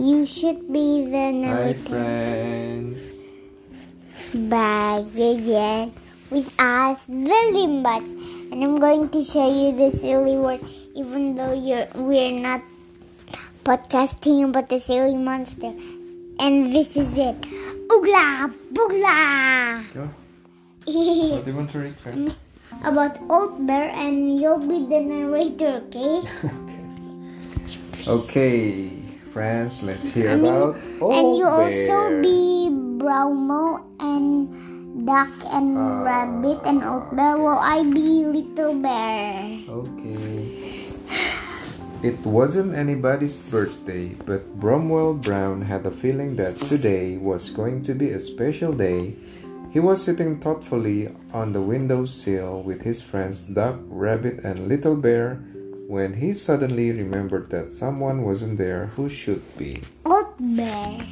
You should be the Hi, narrator. friends. Back again with us, the Limbas, and I'm going to show you the silly word, even though you're we're not podcasting about the silly monster. And this is it. Oogla boogla. Go. What do you want to read, friend? about old bear, and you'll be the narrator, okay? okay? Okay, friends, let's hear mean, about old and you also be Browmo and duck and Ah, rabbit and old bear. Will I be little bear? Okay. It wasn't anybody's birthday, but Bromwell Brown had a feeling that today was going to be a special day. He was sitting thoughtfully on the window sill with his friends Duck, Rabbit, and Little Bear when he suddenly remembered that someone wasn't there who should be. Old bear.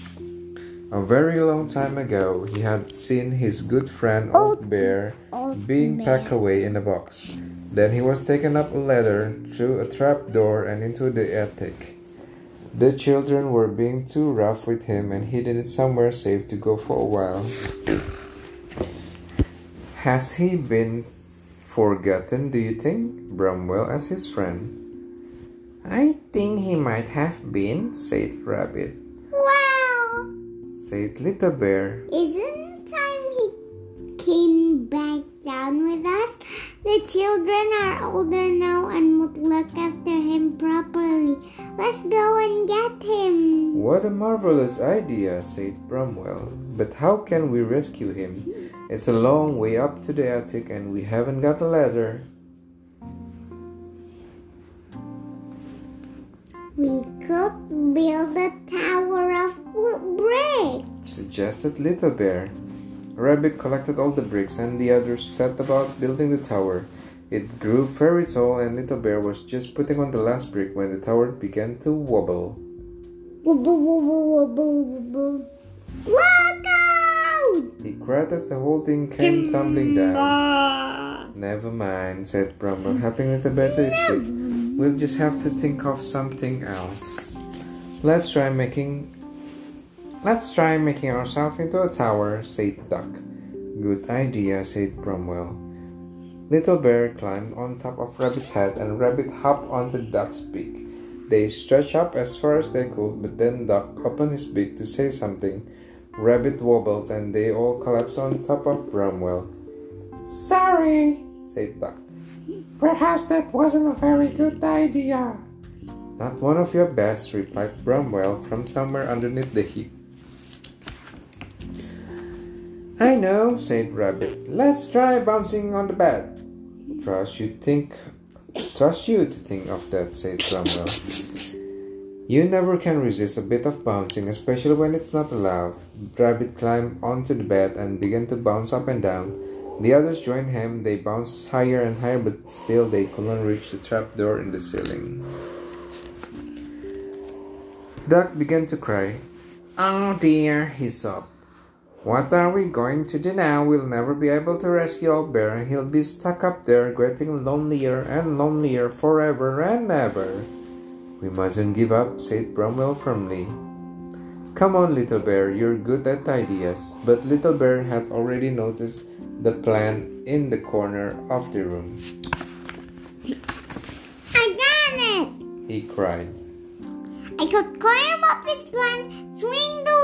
A very long time ago, he had seen his good friend Old Bear Old being bear. packed away in a box. Then he was taken up a ladder through a trap door and into the attic. The children were being too rough with him and he needed somewhere safe to go for a while. Has he been forgotten, do you think? Bramwell asked his friend. I think he might have been, said Rabbit. Wow! Said Little Bear. Isn't it time he came back down with us? The children are older now and would look after him properly. Let's go and get him. What a marvelous idea, said Bramwell. But how can we rescue him? It's a long way up to the attic and we haven't got a ladder. We could build a tower of wood bricks. Suggested Little Bear. Rabbit collected all the bricks and the others set about building the tower. It grew very tall and Little Bear was just putting on the last brick when the tower began to wobble. Wobble, wobble, wobble, wobble. Look out! He cried as the whole thing came tumbling down. Never mind, said Bromwell, helping Little Bear to his feet. We'll just have to think of something else. Let's try making Let's try making ourselves into a tower, said Duck. Good idea, said Bromwell. Little Bear climbed on top of Rabbit's head and Rabbit hopped onto Duck's beak. They stretched up as far as they could, but then Duck opened his beak to say something. Rabbit wobbled and they all collapsed on top of Bromwell. Sorry, said Duck. Perhaps that wasn't a very good idea. Not one of your best, replied Bromwell from somewhere underneath the heap. I know, said Rabbit. Let's try bouncing on the bed. Trust you think trust you to think of that, said Bromwell. You never can resist a bit of bouncing, especially when it's not allowed. Rabbit climbed onto the bed and began to bounce up and down. The others joined him. They bounced higher and higher, but still they couldn't reach the trapdoor in the ceiling. Duck began to cry. Oh dear, he sobbed. What are we going to do now? We'll never be able to rescue old bear, and he'll be stuck up there, getting lonelier and lonelier forever and ever. We mustn't give up, said Bromwell firmly. Come on, Little Bear, you're good at ideas. But Little Bear had already noticed the plant in the corner of the room. I got it! He cried. I could climb up this plant, swing the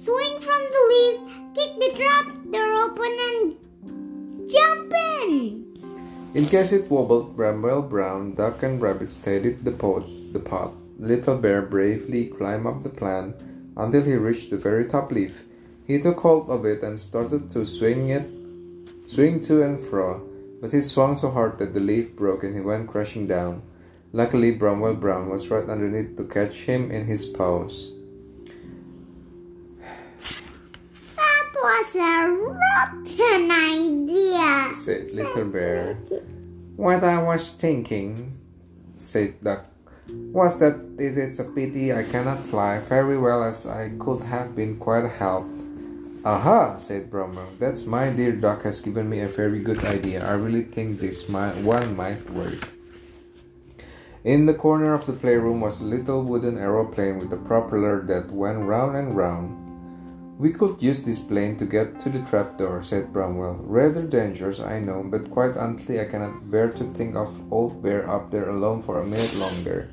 swing from the leaves, kick the trap door open, and jump in. In case it wobbled, Bramwell Brown, Duck, and Rabbit steadied the pot. The pot. Little Bear bravely climbed up the plant until he reached the very top leaf. He took hold of it and started to swing it, swing to and fro. But he swung so hard that the leaf broke and he went crashing down. Luckily, Bramwell Brown was right underneath to catch him in his paws. That a rotten idea. Said Little Bear. What I was thinking, said Duck, was that it is a pity I cannot fly very well as I could have been quite a help. Aha, said Bromwell. That's my dear duck has given me a very good idea. I really think this might, one might work. In the corner of the playroom was a little wooden aeroplane with a propeller that went round and round. We could use this plane to get to the trapdoor, said Bramwell. Rather dangerous, I know, but quite honestly, I cannot bear to think of Old Bear up there alone for a minute longer.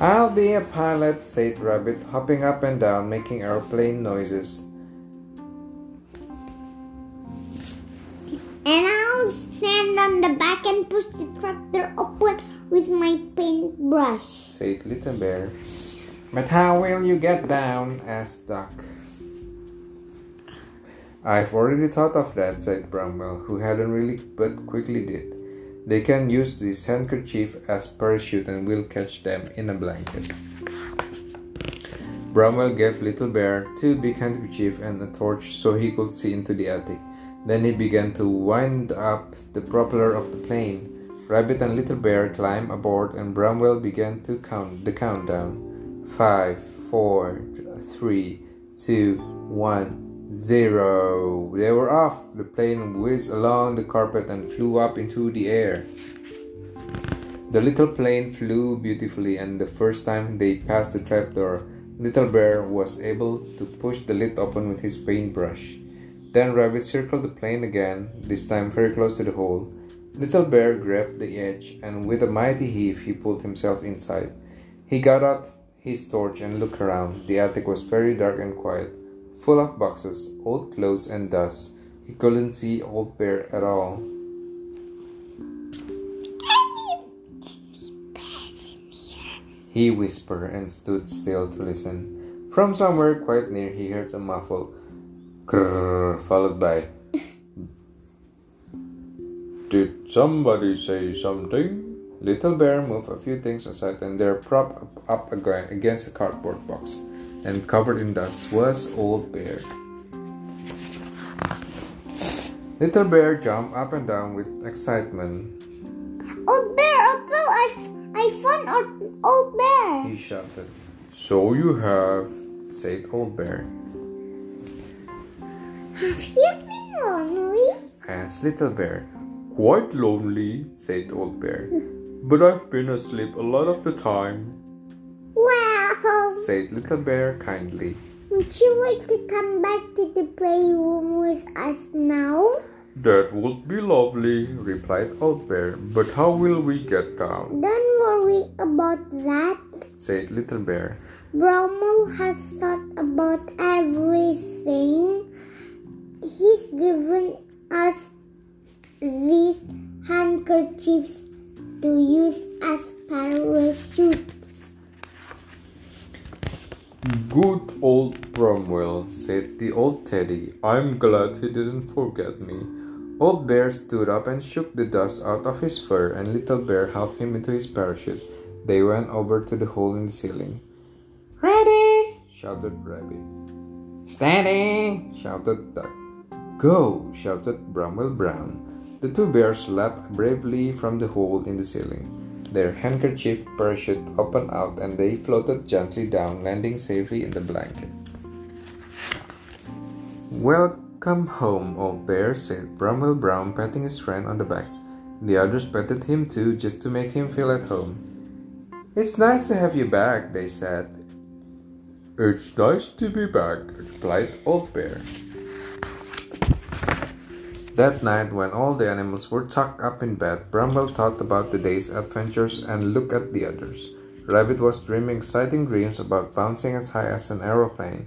I'll be a pilot, said Rabbit, hopping up and down, making aeroplane noises. And I'll stand on the back and push the trapdoor open with my paintbrush, said Little Bear. But how will you get down? asked Duck. I've already thought of that, said Bramwell, who hadn't really but quickly did. They can use this handkerchief as parachute and we'll catch them in a blanket. Bramwell gave Little Bear two big handkerchiefs and a torch so he could see into the attic. Then he began to wind up the propeller of the plane. Rabbit and Little Bear climbed aboard and Bramwell began to count the countdown. Five, four, three, two, one, zero. They were off. The plane whizzed along the carpet and flew up into the air. The little plane flew beautifully, and the first time they passed the trapdoor, Little Bear was able to push the lid open with his paintbrush. Then Rabbit circled the plane again, this time very close to the hole. Little Bear grabbed the edge, and with a mighty heave, he pulled himself inside. He got out his torch and looked around. The attic was very dark and quiet, full of boxes, old clothes, and dust. He couldn't see Old Bear at all. He whispered and stood still to listen. From somewhere quite near, he heard a muffled Grrr, followed by Did somebody say something? Little Bear moved a few things aside and there propped up against a cardboard box and covered in dust was Old Bear. Little Bear jumped up and down with excitement. Old Bear, Old Bear, I, I found Old, Old Bear. He shouted. So you have, said Old Bear. Have you been lonely? asked Little Bear. Quite lonely, said Old Bear. But I've been asleep a lot of the time, Well, said Little Bear kindly. would you like to come back to the playroom with us now? That would be lovely, replied Old Bear. But how will we get down? Don't worry about that. said Little Bear. Bramwell has thought about everything. He's given us these handkerchiefs to use as parachutes. Good old Bramwell, said the old teddy. I'm glad he didn't forget me. Old Bear stood up and shook the dust out of his fur, and Little Bear helped him into his parachute. They went over to the hole in the ceiling. Ready! shouted Rabbit. Steady! shouted Duck. Go! shouted Bramwell Brown. The two bears leaped bravely from the hole in the ceiling. Their handkerchief parachute opened out and they floated gently down, landing safely in the blanket. Welcome home, old bear, said Bramwell Brown, patting his friend on the back. The others patted him too, just to make him feel at home. It's nice to have you back, they said. It's nice to be back, replied Old Bear. That night, when all the animals were tucked up in bed, Bramble thought about the day's adventures and looked at the others. Rabbit was dreaming exciting dreams about bouncing as high as an aeroplane.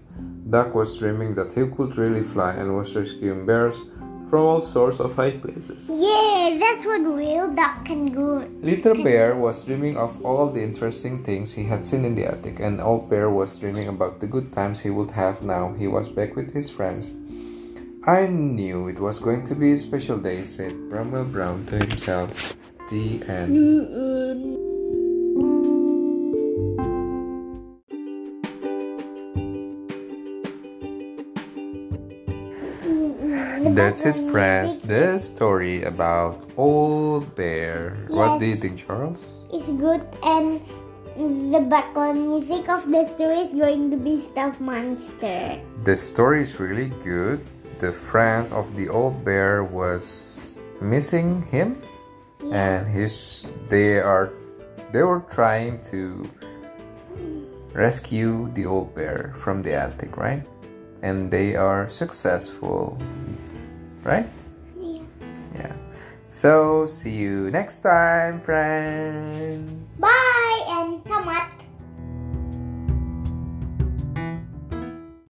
Duck was dreaming that he could really fly and was rescuing bears from all sorts of high places. Yeah, that's what real duck can do. Little Bear was dreaming of all the interesting things he had seen in the attic, and Old Bear was dreaming about the good times he would have now he was back with his friends. I knew it was going to be a special day, said Bramwell Brown to himself. The end. That's it, friends. The story about Old Bear. What do you think, Charles? It's good and the background music of the story is going to be Stuff Monster. The story is really good. The friends of the old bear was missing him, and his they are they were trying to rescue the old bear from the attic, right? And they are successful, right? Yeah. Yeah. So, see you next time, friends. Bye.